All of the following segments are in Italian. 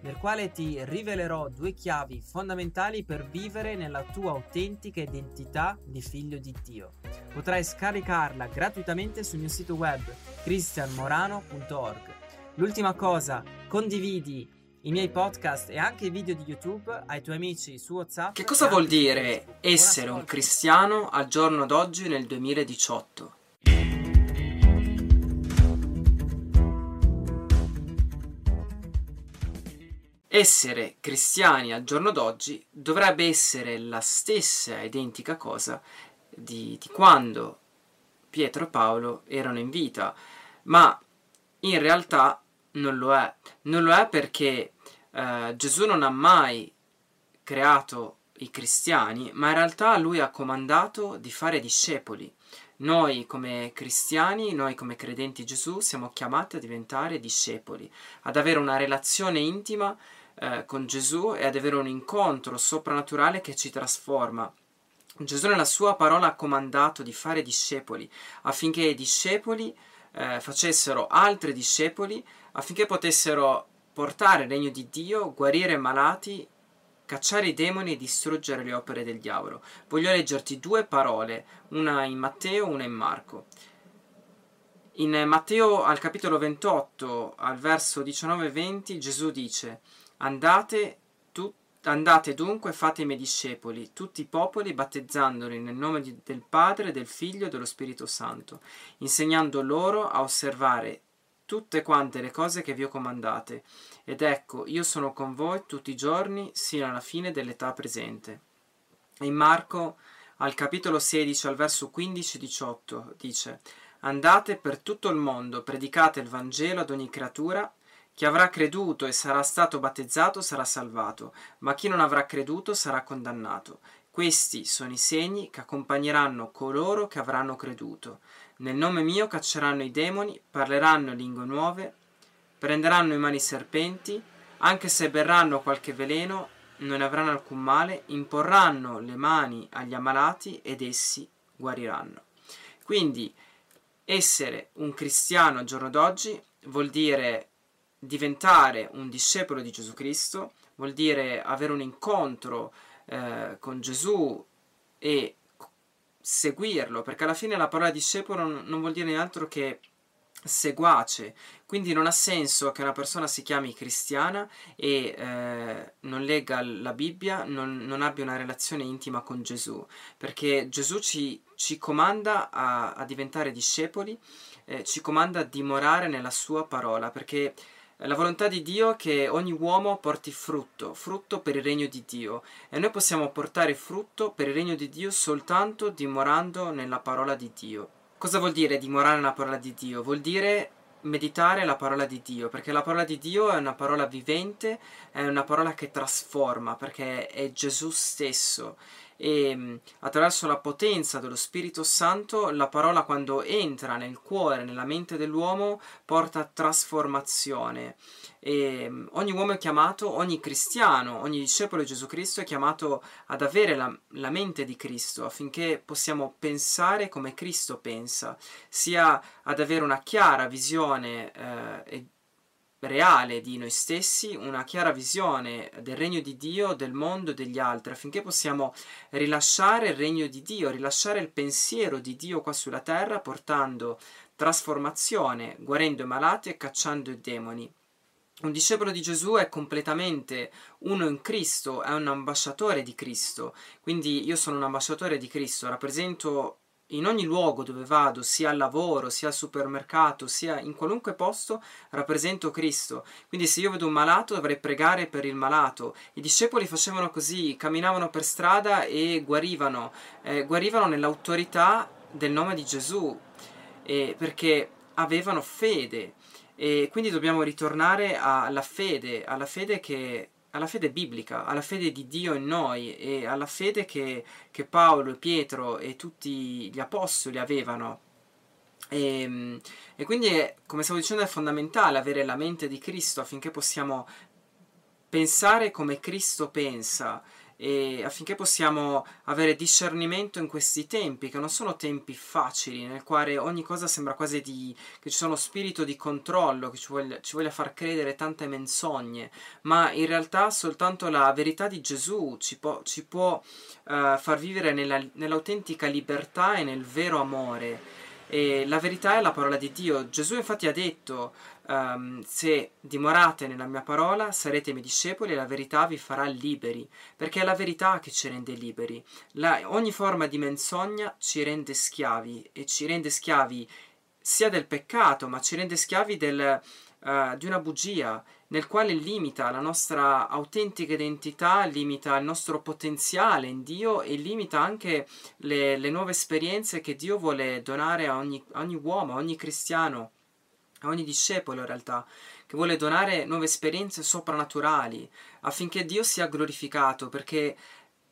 nel quale ti rivelerò due chiavi fondamentali per vivere nella tua autentica identità di figlio di Dio. Potrai scaricarla gratuitamente sul mio sito web cristianmorano.org. L'ultima cosa, condividi i miei podcast e anche i video di YouTube ai tuoi amici su WhatsApp. Che cosa vuol dire essere un cristiano al giorno d'oggi nel 2018? Essere cristiani al giorno d'oggi dovrebbe essere la stessa identica cosa di, di quando Pietro e Paolo erano in vita, ma in realtà non lo è. Non lo è perché eh, Gesù non ha mai creato i cristiani, ma in realtà lui ha comandato di fare discepoli. Noi come cristiani, noi come credenti Gesù, siamo chiamati a diventare discepoli, ad avere una relazione intima eh, con Gesù e ad avere un incontro soprannaturale che ci trasforma. Gesù nella sua parola ha comandato di fare discepoli affinché i discepoli eh, facessero altri discepoli affinché potessero portare il regno di Dio, guarire malati, cacciare i demoni e distruggere le opere del diavolo. Voglio leggerti due parole, una in Matteo, una in Marco. In Matteo al capitolo 28, al verso 19 e 20, Gesù dice Andate, tu, andate dunque e fate i miei discepoli, tutti i popoli, battezzandoli nel nome di, del Padre, del Figlio e dello Spirito Santo, insegnando loro a osservare tutte quante le cose che vi ho comandate. Ed ecco, io sono con voi tutti i giorni, sino alla fine dell'età presente. In Marco, al capitolo 16, al verso 15-18, dice Andate per tutto il mondo, predicate il Vangelo ad ogni creatura, chi avrà creduto e sarà stato battezzato sarà salvato, ma chi non avrà creduto sarà condannato. Questi sono i segni che accompagneranno coloro che avranno creduto. Nel nome mio cacceranno i demoni, parleranno lingue nuove, prenderanno in mano i serpenti, anche se berranno qualche veleno, non avranno alcun male, imporranno le mani agli ammalati ed essi guariranno. Quindi essere un cristiano al giorno d'oggi vuol dire diventare un discepolo di Gesù Cristo, vuol dire avere un incontro eh, con Gesù e seguirlo, perché alla fine la parola discepolo non vuol dire altro che seguace, quindi non ha senso che una persona si chiami cristiana e eh, non legga la Bibbia, non, non, abbia una relazione intima con Gesù, perché Gesù ci, ci comanda a, a, diventare discepoli, eh, ci comanda a dimorare nella sua parola, perché la volontà di Dio è che ogni uomo porti frutto, frutto per il regno di Dio. E noi possiamo portare frutto per il regno di Dio soltanto dimorando nella parola di Dio. Cosa vuol dire dimorare nella parola di Dio? Vuol dire meditare la parola di Dio, perché la parola di Dio è una parola vivente, è una parola che trasforma, perché è Gesù stesso e mm, attraverso la potenza dello Spirito Santo la parola quando entra nel cuore, nella mente dell'uomo, porta trasformazione. E mm, ogni uomo è chiamato, ogni cristiano, ogni discepolo di Gesù Cristo è chiamato ad avere la, la mente di Cristo affinché possiamo pensare come Cristo pensa, sia ad avere una chiara visione eh, reale di noi stessi, una chiara visione del regno di Dio, del mondo e degli altri, affinché possiamo rilasciare il regno di Dio, rilasciare il pensiero di Dio qua sulla terra, portando trasformazione, guarendo i malati e cacciando i demoni. Un discepolo di Gesù è completamente uno in Cristo, è un ambasciatore di Cristo, quindi io sono un ambasciatore di Cristo, rappresento in ogni luogo dove vado, sia al lavoro, sia al supermercato, sia in qualunque posto, rappresento Cristo. Quindi se io vedo un malato dovrei pregare per il malato. I discepoli facevano così, camminavano per strada e guarivano, eh, guarivano nell'autorità del nome di Gesù, eh, perché avevano fede. E quindi dobbiamo ritornare alla fede, alla fede che alla fede biblica, alla fede di Dio in noi e alla fede che, che Paolo, Pietro e tutti gli apostoli avevano. E, ehm, e quindi, come stavo dicendo, è fondamentale avere la mente di Cristo affinché possiamo pensare come Cristo pensa e affinché possiamo avere discernimento in questi tempi, che non sono tempi facili, nel quale ogni cosa sembra quasi di, che ci sono spirito di controllo, che ci voglia, ci voglia far credere tante menzogne, ma in realtà soltanto la verità di Gesù ci può, ci può uh, far vivere nella, nell'autentica libertà e nel vero amore. E la verità è la parola di Dio. Gesù infatti ha detto um, se dimorate nella mia parola sarete miei discepoli e la verità vi farà liberi, perché è la verità che ci rende liberi. La, ogni forma di menzogna ci rende schiavi e ci rende schiavi sia del peccato, ma ci rende schiavi del, uh, di una bugia nel quale limita la nostra autentica identità, limita il nostro potenziale in Dio e limita anche le, le nuove esperienze che Dio vuole donare a ogni, a ogni uomo, a ogni cristiano, a ogni discepolo in realtà, che vuole donare nuove esperienze soprannaturali affinché Dio sia glorificato, perché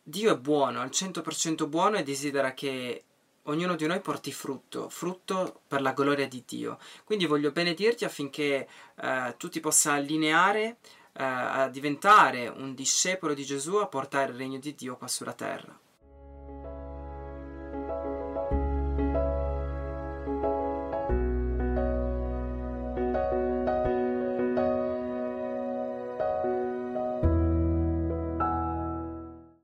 Dio è buono, al 100% buono e desidera che ognuno di noi porti frutto, frutto per la gloria di Dio. Quindi voglio benedirti affinché eh, tu ti possa allineare eh, a diventare un discepolo di Gesù, a portare il regno di Dio qua sulla terra.